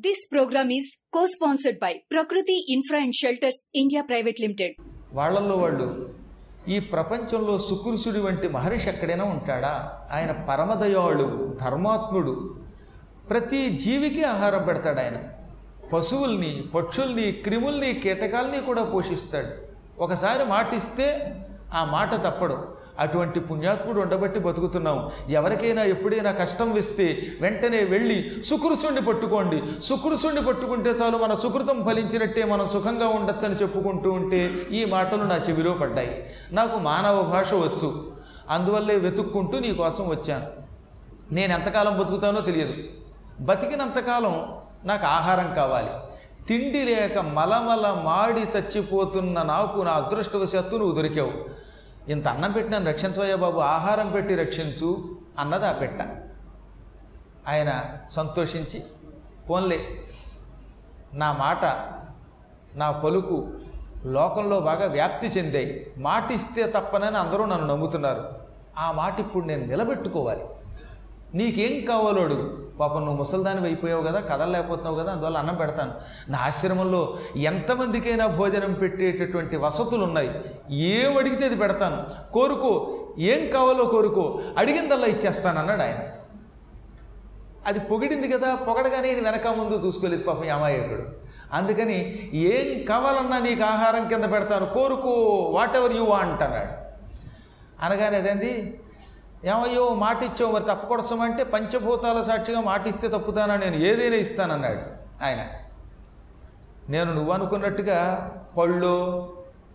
This programme is co sponsored by Prakruti Infra and Shelters India Private Limited వాళ్ళల్లో వాళ్ళు ఈ ప్రపంచంలో సుకృసుడి వంటి మహర్షి ఎక్కడైనా ఉంటాడా? ఆయన పరమదయాళు ధర్మాత్ముడు. ప్రతి జీవికి ఆహారం పెడతాడు ఆయన. పశువుల్ని పక్షుల్ని క్రిముల్ని కీటకాల్ని కూడా పోషిస్తాడు. ఒకసారి మాటిస్తే ఆ మాట తప్పడు. అటువంటి పుణ్యాత్ముడు ఉండబట్టి బతుకుతున్నాం ఎవరికైనా ఎప్పుడైనా కష్టం వేస్తే వెంటనే వెళ్ళి సుకృసుండి పట్టుకోండి. సుకృసుండి పట్టుకుంటే చాలు మన సుకృతం ఫలించినట్టే మనం సుఖంగా ఉండొచ్చని చెప్పుకుంటూ ఉంటే ఈ మాటలు నా చెవిలో పడ్డాయి. నాకు మానవ భాష వచ్చు. అందువల్లే వెతుక్కుంటూ నీ కోసం వచ్చాను. నేను ఎంతకాలం బతుకుతానో తెలియదు. బతికినంతకాలం నాకు ఆహారం కావాలి. తిండి లేక మలమల మాడి చచ్చిపోతున్న నాకు నా అదృష్టవశాత్తు నువ్వు దొరికావు. ఇంత అన్నం పెట్టినాను రక్షించవయ్యా బాబు ఆహారం పెట్టి రక్షించు అన్నది ఆ పెట్ట. ఆయన సంతోషించి పోన్లే నా మాట నా పలుకు లోకంలో బాగా వ్యాప్తి చెందాయి మాట ఇస్తే తప్పనని అందరూ నన్ను నమ్ముతున్నారు. ఆ మాట ఇప్పుడు నేను నిలబెట్టుకోవాలి. నీకేం కావాలో అడుగు. పాపం నువ్వు ముసల్దాని అయిపోయావు కదా కదలలేకపోతున్నావు కదా అందువల్ల అన్నం పెడతాను. నా ఆశ్రమంలో ఎంతమందికైనా భోజనం పెట్టేటటువంటి వసతులు ఉన్నాయి. ఏం అడిగితే అది పెడతాను. కోరుకో. ఏం కావాలో కోరుకో. అడిగిందల్లా ఇచ్చేస్తాను అన్నాడు ఆయన. అది పొగిడింది కదా పొగడగానే ఈయన వెనక ముందు చూసుకోలేదు పాపం అమాయకుడు. అందుకని ఏం కావాలన్నా నీకు ఆహారం కింద పెడతాను. కోరుకో వాట్ ఎవర్ యూ వాంట్ అన్నాడు. అనగానే అదేంది? ఏమయ్యో మాట ఇచ్చావు మరి తప్పకొడసమంటే అంటే పంచభూతాల సాక్షిగా మాట ఇస్తే తప్పుతానా నేను? ఏదైనా ఇస్తానన్నాడు ఆయన. నేను నువ్వు అనుకున్నట్టుగా పళ్ళు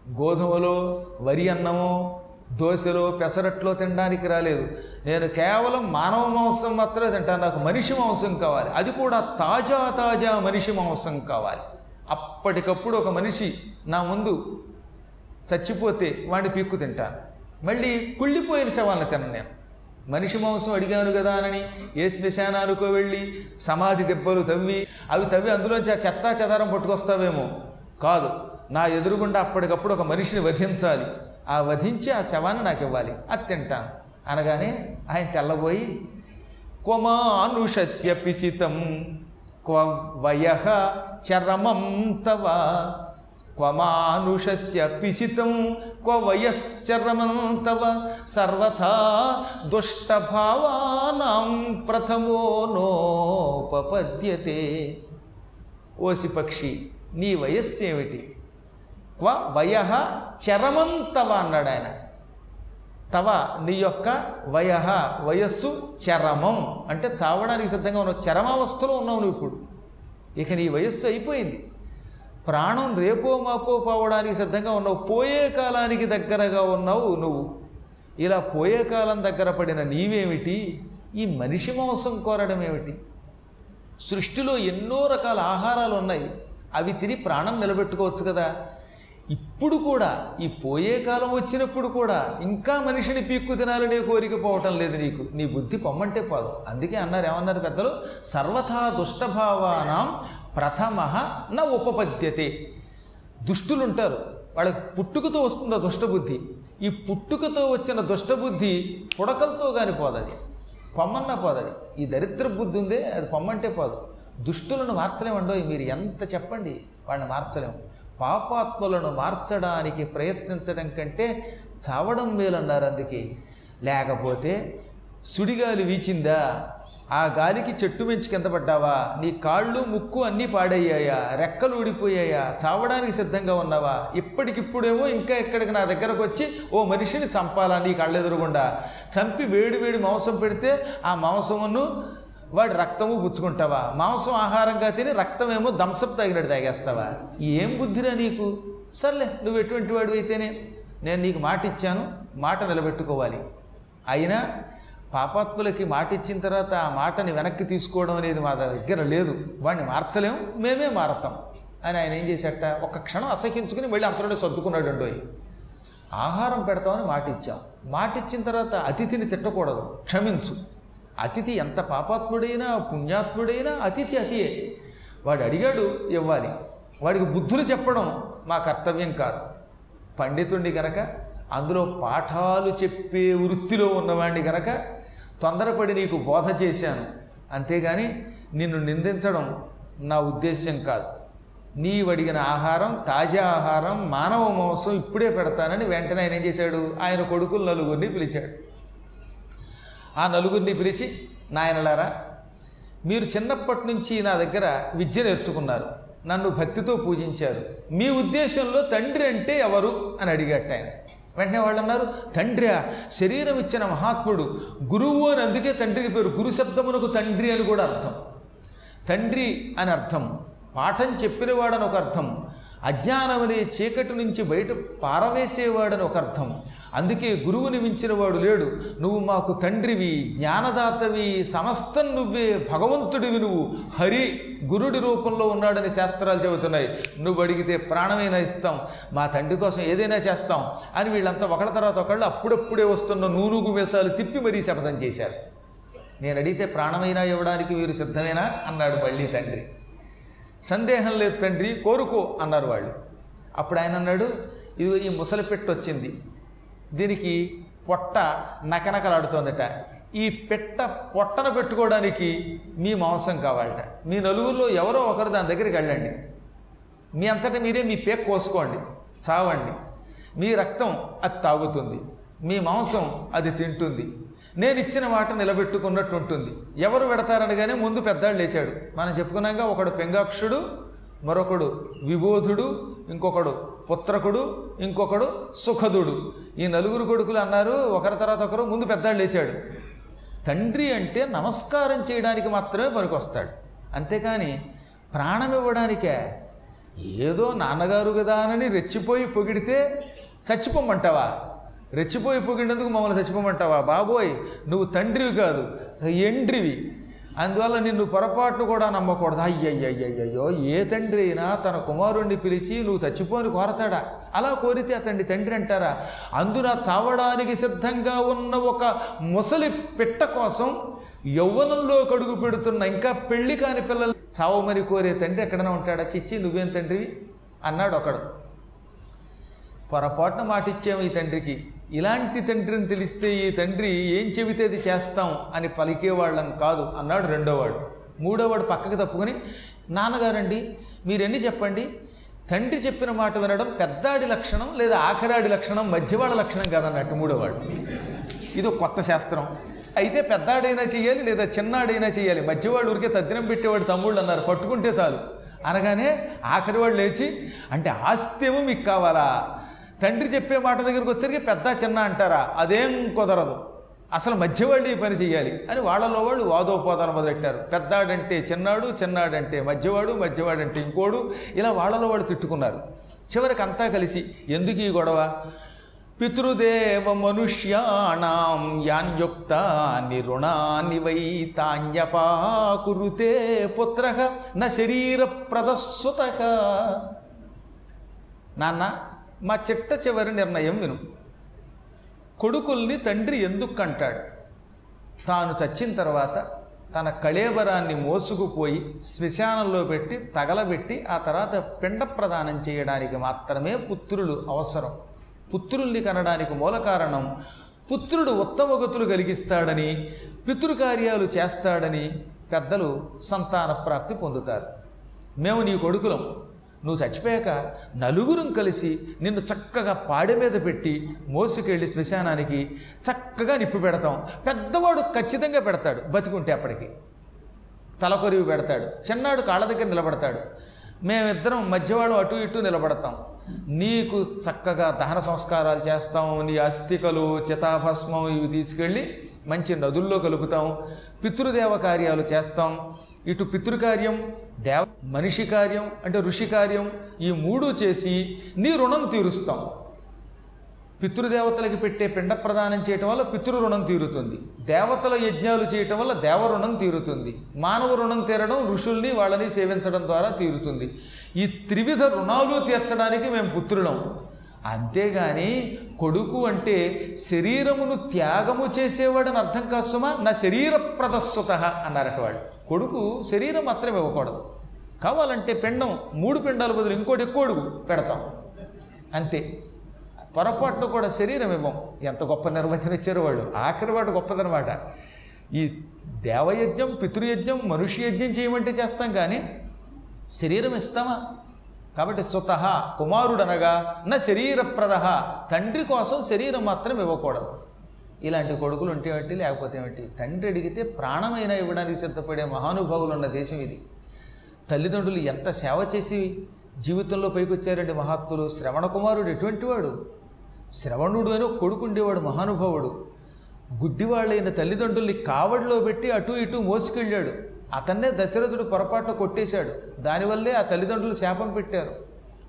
గోధుమలో వరి అన్నమో దోశలో పెసరట్లో తినడానికి రాలేదు. నేను కేవలం మానవ మాంసం మాత్రమే తింటాను. నాకు మనిషి మాంసం కావాలి. అది కూడా తాజా తాజా మనిషి మాంసం కావాలి. అప్పటికప్పుడు ఒక మనిషి నా ముందు చచ్చిపోతే వాడిని పీక్కు తింటాను. మళ్ళీ కుళ్ళిపోయిన శవాలను తినను నేను. మనిషి మాంసం అడిగాను కదా అని ఏ శ్మశానానికో వెళ్ళి సమాధి దెబ్బలు తవ్వి అవి తవ్వి అందులోంచి ఆ చెత్తా చెదారం పట్టుకొస్తావేమో? కాదు. నా ఎదురుగుండా అప్పటికప్పుడు ఒక మనిషిని వధించాలి. ఆ వధించి ఆ శవాన్ని నాకు ఇవ్వాలి. అది తింటాను అనగానే ఆయన తెల్లబోయి క్వమానుషస్య పిసితం క్వ వయ చరమం తవ క్వమానుషస్య పిసితం క్వ వయశ్చరమంతవ సర్వథా దుష్టభావానాం ప్రథమో నోపపద్యతే ఓసి పక్షి నీ వయస్సు ఏమిటి క్వ వయ చరమంతవ అన్నాడు ఆయన. తవ నీ యొక్క వయ వయస్సు చరమం. అంటే చావడానికి సిద్ధంగా ఉన్నావు చరమావస్థలో ఉన్నావు నువ్వు ఇప్పుడు. ఇక నీ వయస్సు అయిపోయింది. ప్రాణం రేపో మాపో పోవడానికి సిద్ధంగా ఉన్నావు. పోయే కాలానికి దగ్గరగా ఉన్నావు నువ్వు. ఇలా పోయే కాలం దగ్గర పడిన నీవేమిటి? ఈ మనిషి మాంసం కోరడం ఏమిటి? సృష్టిలో ఎన్నో రకాల ఆహారాలు ఉన్నాయి. అవి తిని ప్రాణం నిలబెట్టుకోవచ్చు కదా. ఇప్పుడు కూడా ఈ పోయే కాలం వచ్చినప్పుడు కూడా ఇంకా మనిషిని పీక్కు తినాలనే కోరిక పోవటం లేదు నీకు. నీ బుద్ధి పొమ్మంటే పోదు. అందుకే అన్నారు. ఏమన్నారు పెద్దలు? సర్వథా దుష్టభావానం ప్రథమ న ఉపపద్యతే. దుష్టులుంటారు. వాళ్ళకి పుట్టుకతో వస్తుంది ఆ దుష్టబుద్ధి? ఈ పుట్టుకతో వచ్చిన దుష్టబుద్ధి పుడకలతో కాని పోదది. కొమ్మన్నా పోదది. ఈ దరిద్ర బుద్ధి ఉందే అది పొమ్మంటే పోదు. దుష్టులను మార్చలేమండో మీరు ఎంత చెప్పండి? వాళ్ళని మార్చలేము. పాపాత్మలను మార్చడానికి ప్రయత్నించడం కంటే చావడం మేలన్నారు అందుకే. లేకపోతే సుడిగాలి వీచిందా? ఆ గాలికి చెట్టు మించి కింద పడ్డావా? నీ కాళ్ళు ముక్కు అన్నీ పాడయ్యాయా? రెక్కలు ఊడిపోయాయా? చావడానికి సిద్ధంగా ఉన్నావా? ఇప్పటికిప్పుడేమో ఇంకా ఇక్కడికి నా దగ్గరకు వచ్చి ఓ మనిషిని చంపాలా నీ కళ్ళెదురుగుండా చంపి వేడి వేడి మాంసం పెడితే ఆ మాంసమును వాడి రక్తము పుచ్చుకుంటావా మాంసం ఆహారంగా తిని రక్తమేమో దంసప్ తగినట్టు తాగేస్తావా? ఏం బుద్ధిరా నీకు? సర్లే నువ్వు ఎటువంటి వాడివైతేనే అయితేనే నేను నీకు మాట ఇచ్చాను మాట నిలబెట్టుకోవాలి. అయినా పాపాత్ములకి మాట ఇచ్చిన తర్వాత ఆ మాటని వెనక్కి తీసుకోవడం అనేది మా దగ్గర లేదు. వాడిని మార్చలేము మేమే మారతాం అని ఆయన ఏం చేశాట ఒక క్షణం అసహించుకుని మళ్ళీ అంతలోనే సర్దుకున్నాడు అండోయ్ ఆహారం పెడతామని మాట ఇచ్చాం మాట ఇచ్చిన తర్వాత అతిథిని తిట్టకూడదు క్షమించు. అతిథి ఎంత పాపాత్ముడైనా పుణ్యాత్ముడైనా అతిథి అతియే. వాడు అడిగాడు ఇవ్వాలి. వాడికి బుద్ధులు చెప్పడం మా కర్తవ్యం కాదు. పండితుణ్ణి కనుక అందులో పాఠాలు చెప్పే వృత్తిలో ఉన్నవాడిని కనుక తొందరపడి నీకు బోధ చేశాను. అంతేగాని నిన్ను నిందించడం నా ఉద్దేశ్యం కాదు. నీవు అడిగిన ఆహారం తాజా ఆహారం మానవ మాంసం ఇప్పుడే పెడతానని వెంటనే ఆయన ఏం చేశాడు? ఆయన కొడుకులు నలుగురిని పిలిచాడు. ఆ నలుగురిని పిలిచి నాయనలారా మీరు చిన్నప్పటి నుంచి నా దగ్గర విద్య నేర్చుకున్నారు. నన్ను భక్తితో పూజించారు. మీ ఉద్దేశంలో తండ్రి అంటే ఎవరు? అని అడిగట్టు ఆయన. వెంటనే వాళ్ళు అన్నారు తండ్రి శరీరం ఇచ్చిన మహాత్ముడు గురువు అని అందుకే తండ్రికి పేరు. గురు శబ్దమునకు తండ్రి అని కూడా అర్థం. తండ్రి అని అర్థం. పాఠం చెప్పినవాడని ఒక అర్థం. అజ్ఞానమనే చీకటి నుంచి బయట పారవేసేవాడని ఒక అర్థం. అందుకే గురువుని మించిన వాడు లేడు. నువ్వు మాకు తండ్రివి జ్ఞానదాతవి సమస్తం నువ్వే భగవంతుడివి నువ్వు. హరి గురుడి రూపంలో ఉన్నాడని శాస్త్రాలు చెబుతున్నాయి. నువ్వు అడిగితే ప్రాణమైనా ఇస్తాం. మా తండ్రి కోసం ఏదైనా చేస్తాం అని వీళ్ళంతా ఒకళ్ళ తర్వాత ఒకళ్ళు అప్పుడప్పుడే వస్తున్న నూనుగు వేసాలు తిప్పి మరీ శపథం చేశారు. నేను అడిగితే ప్రాణమైనా ఇవ్వడానికి మీరు సిద్ధమేనా? అన్నాడు మళ్ళీ తండ్రి. సందేహం లేదు తండ్రి కోరుకో అన్నారు వాళ్ళు. అప్పుడు ఆయన అన్నాడు ఇది ఈ ముసలి పెట్ట వచ్చింది. దీనికి పొట్ట నకనకలాడుతోందట. ఈ పెట్ట పొట్టను పెట్టుకోవడానికి మీ మాంసం కావాలట. మీ నలుగురిలో ఎవరో ఒకరు దాని దగ్గరికి వెళ్ళండి. మీ అంతటా మీరే మీ పేక్ కోసుకోండి చావండి. మీ రక్తం అది తాగుతుంది మీ మాంసం అది తింటుంది. నేను ఇచ్చిన మాట నిలబెట్టుకున్నట్టు ఉంటుంది. ఎవరు పెడతారనగానే ముందు పెద్దాడు లేచాడు. మనం చెప్పుకున్నాక ఒకడు పెంగాక్షుడు మరొకడు విబోధుడు ఇంకొకడు పుత్రకుడు ఇంకొకడు సుఖదుడు. ఈ నలుగురు కొడుకులు అన్నారు ఒకరి తర్వాత ఒకరు ముందు పెద్దాడు లేచాడు. తండ్రి అంటే నమస్కారం చేయడానికి మాత్రమే పనికొస్తాడు. అంతేకాని ప్రాణం ఇవ్వడానికే ఏదో నాన్నగారు కదా అని రెచ్చిపోయి పొగిడితే చచ్చిపోమంటావా రెచ్చిపోయి పొగిడినందుకు మమ్మల్ని చచ్చిపోమంటావా? బాబోయ్ నువ్వు తండ్రివి కాదు ఎండ్రివి. అందువల్ల నిన్ను పొరపాటును కూడా నమ్మకూడదు. అయ్యయ్యయ్యయ్యో ఏ తండ్రి అయినా తన కుమారుణ్ణి పిలిచి నువ్వు చచ్చిపోని కోరతాడా? అలా కోరితే అతన్ని తండ్రి అంటారా? అందున చావడానికి సిద్ధంగా ఉన్న ఒక ముసలి పిట్ట కోసం యవ్వనంలో కడుగు పెడుతున్న ఇంకా పెళ్ళి కాని పిల్లలు చావమని కోరే తండ్రి ఎక్కడైనా ఉంటాడా? చిచ్చి నువ్వేం తండ్రివి? అన్నాడు ఒకడు. పొరపాటున మాటిచ్చాము ఈ తండ్రికి. ఇలాంటి తండ్రిని తెలిస్తే ఈ తండ్రి ఏం చెబితే అది చేస్తాం అని పలికేవాళ్ళం కాదు అన్నాడు రెండోవాడు. మూడోవాడు పక్కకి తప్పుకొని నాన్నగారండి మీరన్నీ చెప్పండి? తండ్రి చెప్పిన మాట వినడం పెద్దాడి లక్షణం లేదా ఆఖరాడి లక్షణం మధ్యవాడ లక్షణం కాదన్నట్టు మూడోవాడు. ఇది కొత్త శాస్త్రం. అయితే పెద్దాడైనా చేయాలి లేదా చిన్నాడైనా చేయాలి మధ్యవాడు ఊరికే తద్దినం పెట్టేవాడు తమ్ముళ్ళు అన్నారు. పట్టుకుంటే చాలు. అనగానే ఆఖరి వాడు లేచి అంటే ఆస్తి మీకు కావాలా? తండ్రి చెప్పే మాట దగ్గరికి వచ్చేసరికి పెద్ద చిన్న అంటారా? అదేం కుదరదు. అసలు మధ్యవాళ్ళు ఈ పని చేయాలి అని వాళ్ళలో వాళ్ళు వాదోపాదాలు మొదలెట్టారు. పెద్దాడంటే చిన్నాడు చిన్నాడంటే మధ్యవాడు మధ్యవాడంటే ఇంకోడు ఇలా వాళ్ళలో వాళ్ళు తిట్టుకున్నారు. చివరికి అంతా కలిసి ఎందుకు ఈ గొడవ? పితృదేవ మనుష్యాణం యాన్యుక్త నిరుణాని వై తాన్యపాకురుతే పుత్ర న శరీర ప్రదస్సుత నాన్న మా చిట్ట చివరి నిర్ణయం విను. కొడుకుల్ని తండ్రి ఎందుకు అంటాడు? తాను చచ్చిన తర్వాత తన కళేబరాన్ని మోసుకుపోయి శ్మశానంలో పెట్టి తగలబెట్టి ఆ తర్వాత పిండ ప్రదానం చేయడానికి మాత్రమే పుత్రులు అవసరం. పుత్రుల్ని కనడానికి మూల కారణం పుత్రుడు ఉత్తమగతులు కలిగిస్తాడని పితృకార్యాలు చేస్తాడని పెద్దలు సంతాన ప్రాప్తి పొందుతారు. మేము నీ కొడుకులం. నువ్వు చచ్చిపోయాక నలుగురం కలిసి నిన్ను చక్కగా పాడె మీద పెట్టి మోసుకెళ్ళి శ్మశానానికి చక్కగా నిప్పు పెడతాం. పెద్దవాడు ఖచ్చితంగా పెడతాడు బతికుంటే అప్పటికి. తలకొరివి పెడతాడు. చిన్నాడు కాళ్ళ దగ్గర నిలబడతాడు. మేమిద్దరం మధ్యవాడు అటు ఇటు నిలబడతాం. నీకు చక్కగా దహన సంస్కారాలు చేస్తాం. నీ అస్థికలు చితాభస్మం ఇవి తీసుకెళ్ళి మంచి నదుల్లో కలుపుతాం. పితృదేవ కార్యాలు చేస్తాం. ఇటు పితృకార్యం దేవ మనిషి కార్యం అంటే ఋషి కార్యం ఈ మూడు చేసి నీ రుణం తీరుస్తాం. పితృదేవతలకి పెట్టే పిండ ప్రదానం చేయటం వల్ల పితృ రుణం తీరుతుంది. దేవతల యజ్ఞాలు చేయటం వల్ల దేవ రుణం తీరుతుంది. మానవ రుణం తీరడం ఋషుల్ని వాళ్ళని సేవించడం ద్వారా తీరుతుంది. ఈ త్రివిధ రుణాలు తీర్చడానికి మేము పుత్రులం. అంతేగాని కొడుకు అంటే శరీరమును త్యాగము చేసేవాడని అర్థం కాసుమా నా శరీర ప్రదస్సుత అన్నారట వాడు కొడుకు శరీరం మాత్రం ఇవ్వకూడదు. కావాలంటే పిండం మూడు పిండాల బదులు ఇంకోటి ఎక్కువ అడుగు పెడతాం. అంతే. పొరపాట్లు కూడా శరీరం ఇవ్వం. ఎంత గొప్ప నిర్వచనం ఇచ్చారు వాళ్ళు. ఆఖరి వాడు గొప్పదనమాట ఈ దేవయజ్ఞం పితృయజ్ఞం మనుష్య యజ్ఞం చేయమంటే చేస్తాం కానీ శరీరం ఇస్తామా? కాబట్టి సుతహ కుమారుడనగా నా శరీరప్రద తండ్రి కోసం శరీరం మాత్రం ఇవ్వకూడదు. ఇలాంటి కొడుకులు ఉంటే ఏమిటి లేకపోతే ఏమిటి? తండ్రి అడిగితే ప్రాణమైన ఇవ్వడానికి సిద్ధపడే మహానుభావులు ఉన్న దేశం ఇది. తల్లిదండ్రులు ఎంత సేవ చేసి జీవితంలో పైకొచ్చారండి మహాత్ములు. శ్రవణ కుమారుడు ఎటువంటి వాడు శ్రవణుడు అని ఒక కొడుకు ఉండేవాడు మహానుభావుడు. గుడ్డివాళ్ళైన తల్లిదండ్రుల్ని కావడిలో పెట్టి అటు ఇటు మోసుకెళ్ళాడు. అతన్నే దశరథుడు పొరపాటున కొట్టేశాడు. దానివల్లే ఆ తల్లిదండ్రులు శాపం పెట్టారు.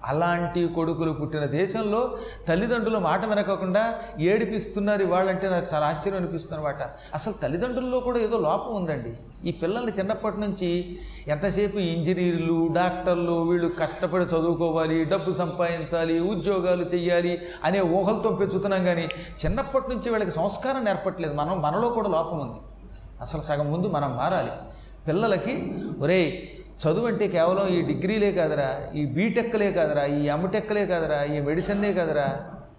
అలాంటి కొడుకులు పుట్టిన దేశంలో తల్లిదండ్రుల మాట వినకకుండా ఏడిపిస్తున్నారు ఇవాళంటే నాకు చాలా ఆశ్చర్యం అనిపిస్తుంది అనమాట అసలు తల్లిదండ్రుల్లో కూడా ఏదో లోపం ఉందండి. ఈ పిల్లల్ని చిన్నప్పటి నుంచి ఎంతసేపు ఇంజనీర్లు డాక్టర్లు వీళ్ళు కష్టపడి చదువుకోవాలి డబ్బు సంపాదించాలి ఉద్యోగాలు చేయాలి అనే ఊహలతో పెంచుతున్నాం కానీ చిన్నప్పటి నుంచి వీళ్ళకి సంస్కారం నేర్పట్లేదు. మనం మనలో కూడా లోపం ఉంది. అసలు సగం ముందు మనం మారాలి. పిల్లలకి ఒరేయ్ చదువు అంటే కేవలం ఈ డిగ్రీలే కాదురా ఈ బీటెక్లే కాదురా ఈ ఎంటెక్లే కాదురా ఈ మెడిసిన్లే కాదురా.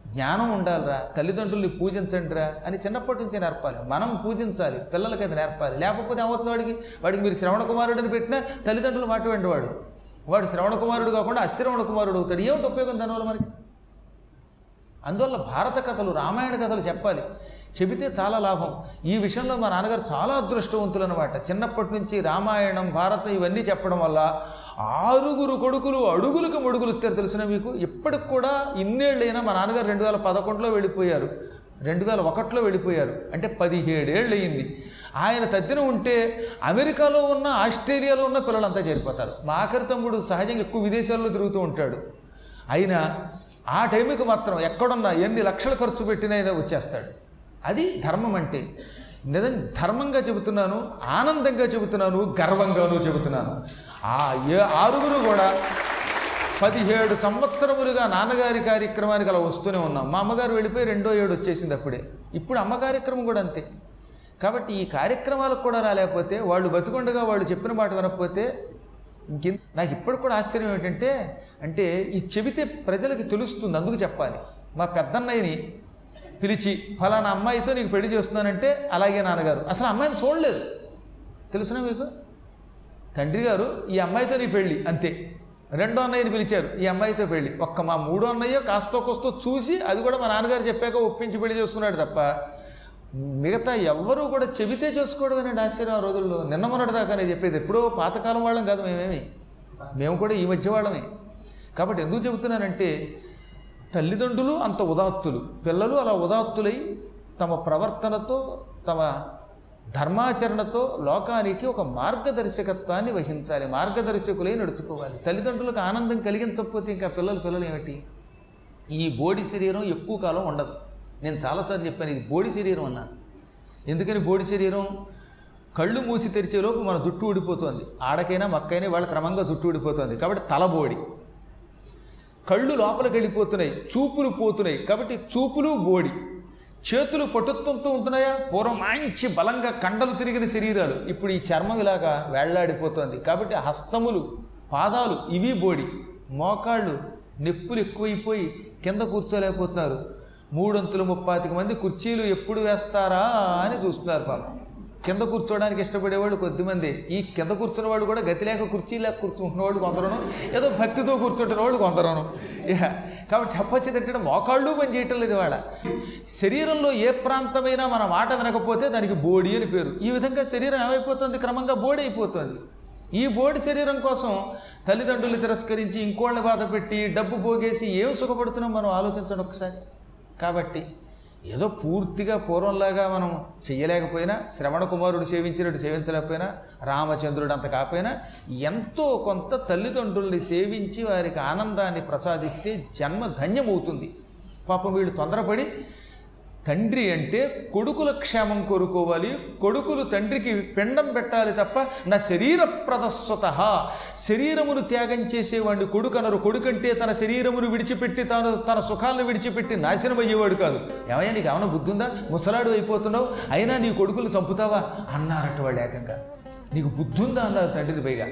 జ్ఞానం ఉండాలిరా తల్లిదండ్రుల్ని పూజించండిరా అని చిన్నప్పటి నుంచి నేర్పాలి. మనం పూజించాలి పిల్లలకి అది నేర్పాలి. లేకపోతే ఏమవుతుంది వాడికి? వాడికి మీరు శ్రవణ కుమారుడిని పెట్టినా తల్లిదండ్రులు మాట వెండి వాడు వాడు శ్రవణ కుమారుడు కాకుండా అశ్రవణ కుమారుడు అవుతాడు. ఏమిటి ఉపయోగం దానివల్ల మనకి అందువల్ల భారత కథలు రామాయణ కథలు చెప్పాలి. చెబితే చాలా లాభం. ఈ విషయంలో మా నాన్నగారు చాలా అదృష్టవంతులు అనమాట చిన్నప్పటి నుంచి రామాయణం భారతం ఇవన్నీ చెప్పడం వల్ల ఆరుగురు కొడుకులు అడుగులకు మడుగులు ఇస్తారు తెలిసిన మీకు? ఇప్పటికి కూడా ఇన్నేళ్ళైనా మా నాన్నగారు రెండు వేల పదకొండులో వెళ్ళిపోయారు. రెండు వేల ఒకటిలో వెళ్ళిపోయారు. అంటే పదిహేడేళ్ళు అయింది ఆయన తద్దిన ఉంటే అమెరికాలో ఉన్న ఆస్ట్రేలియాలో ఉన్న పిల్లలంతా చేరిపోతారు. మా ఆఖరి తమ్ముడు సహజంగా ఎక్కువ విదేశాల్లో తిరుగుతూ ఉంటాడు. అయినా ఆ టైంకి మాత్రం ఎక్కడున్నా ఎన్ని లక్షలు ఖర్చు పెట్టినైనా వచ్చేస్తాడు. అది ధర్మం అంటే. నిజం ధర్మంగా చెబుతున్నాను ఆనందంగా చెబుతున్నాను గర్వంగాను చెబుతున్నాను. ఆ ఏ ఆరుగురు కూడా పదిహేడు సంవత్సరములుగా నాన్నగారి కార్యక్రమానికి అలా వస్తూనే ఉన్నాం. మా అమ్మగారు వెళ్ళిపోయి రెండో ఏడు వచ్చేసింది అప్పుడే. ఇప్పుడు అమ్మ కార్యక్రమం కూడా అంతే. కాబట్టి ఈ కార్యక్రమాలకు కూడా రాలేకపోతే వాళ్ళు బతికొండగా వాళ్ళు చెప్పిన మాట వినకపోతే ఇంక? నాకు ఇప్పటికి కూడా ఆశ్చర్యం ఏంటంటే అంటే ఈ చెబితే ప్రజలకి తెలుస్తుంది అందుకు చెప్పాలి. మా పెద్దన్నయ్యని పిలిచి ఫలానా అమ్మాయితో నీకు పెళ్ళి చేస్తున్నానంటే అలాగే నాన్నగారు. అసలు అమ్మాయిని చూడలేదు. తెలుసునా మీకు? తండ్రి గారు ఈ అమ్మాయితో నీ పెళ్ళి అంతే. రెండో అన్నయ్యని పిలిచారు ఈ అమ్మాయితో పెళ్ళి ఒక్క మా మూడో అన్నయ్యో కాస్తో కోస్తో చూసి అది కూడా మా నాన్నగారు చెప్పాక ఒప్పించి పెళ్ళి చేసుకున్నాడు తప్ప మిగతా ఎవ్వరూ కూడా చెబితే చేసుకోవడమేనండి ఆశ్చర్యం ఆ రోజుల్లో. నిన్న మొన్నటి దాకా నేను చెప్పేది ఎప్పుడో పాతకాలం వాళ్ళం కాదు మేమేమి. మేము కూడా ఈ మధ్య వాళ్ళమే. కాబట్టి ఎందుకు చెబుతున్నానంటే తల్లిదండ్రులు అంత ఉదాత్తులు. పిల్లలు అలా ఉదాత్తులై తమ ప్రవర్తనతో తమ ధర్మాచరణతో లోకానికి ఒక మార్గదర్శకత్వాన్ని వహించాలి మార్గదర్శకులై నడుచుకోవాలి. తల్లిదండ్రులకు ఆనందం కలిగించకపోతే ఇంకా పిల్లలు పిల్లలు ఏమిటి? ఈ బోడి శరీరం ఎక్కువ కాలం ఉండదు. నేను చాలాసార్లు చెప్పాను ఇది బోడి శరీరం అన్నాను. ఎందుకని బోడి శరీరం? కళ్ళు మూసి తెరిచేలోపు మన జుట్టు ఊడిపోతుంది. ఆడకైనా మక్కైనా వాళ్ళ క్రమంగా జుట్టు ఊడిపోతుంది. కాబట్టి తల బోడి కళ్ళు లోపలికి వెళ్ళిపోతున్నాయి చూపులు పోతున్నాయి. కాబట్టి చూపులు బోడి చేతులు పటుత్వంతో ఉంటున్నాయా? పూర్వం మంచి బలంగా కండలు తిరిగిన శరీరాలు. ఇప్పుడు ఈ చర్మం ఇలాగా వేళ్ళాడిపోతుంది. కాబట్టి హస్తములు పాదాలు ఇవి బోడి. మోకాళ్ళు నెప్పులు ఎక్కువైపోయి కింద కూర్చోలేకపోతున్నారు. మూడొంతులు ముప్పాతిక మంది కుర్చీలు ఎప్పుడు వేస్తారా అని చూస్తున్నారు పాపం. కింద కూర్చోవడానికి ఇష్టపడేవాళ్ళు కొద్దిమంది. ఈ కింద కూర్చున్న వాళ్ళు కూడా గతి లేక కుర్చీ లేక కూర్చుంటున్న వాళ్ళు కొందరును ఏదో భక్తితో కూర్చుంటున్న వాళ్ళు కొందరును కాబట్టి చెప్పొచ్చేది ఏంటంటే మోకాళ్ళు పని చేయటం లేదు వాళ్ళ శరీరంలో ఏ ప్రాంతమైనా మన మాట వినకపోతే దానికి బోడి అని పేరు. ఈ విధంగా శరీరం ఏమైపోతుంది? క్రమంగా బోడి అయిపోతుంది. ఈ బోడి శరీరం కోసం తల్లిదండ్రులు తిరస్కరించి ఇంకోళ్ళని బాధ పెట్టి డబ్బు పోగేసి ఏం సుఖపడుతున్నాం మనం ఆలోచించండి ఒకసారి. కాబట్టి ఏదో పూర్తిగా పూర్వంలాగా మనం చేయలేకపోయినా శ్రవణ కుమారుడు సేవించినట్టు సేవించలేకపోయినా రామచంద్రుడు అంత కాకపోయినా ఎంతో కొంత తల్లిదండ్రుల్ని సేవించి వారికి ఆనందాన్ని ప్రసాదిస్తే జన్మ ధన్యమవుతుంది. పాపం వీళ్ళు తొందరపడి తండ్రి అంటే కొడుకుల క్షేమం కోరుకోవాలి కొడుకులు తండ్రికి పిండం పెట్టాలి తప్ప నా శరీర ప్రదస్వత శరీరమును త్యాగం చేసేవాడిని కొడుకు అనరు కొడుకంటే తన శరీరమును విడిచిపెట్టి తాను తన సుఖాలను విడిచిపెట్టి నాశనం అయ్యేవాడు కాదు. ఏమయ్యా నీకు ఏమైనా బుద్ధి ఉందా ముసలాడు అయిపోతున్నావు అయినా నీ కొడుకులు చంపుతావా? అన్నారట వాళ్ళు ఏకంగా. నీకు బుద్ధి ఉందా అన్నారు తండ్రిని పైగా.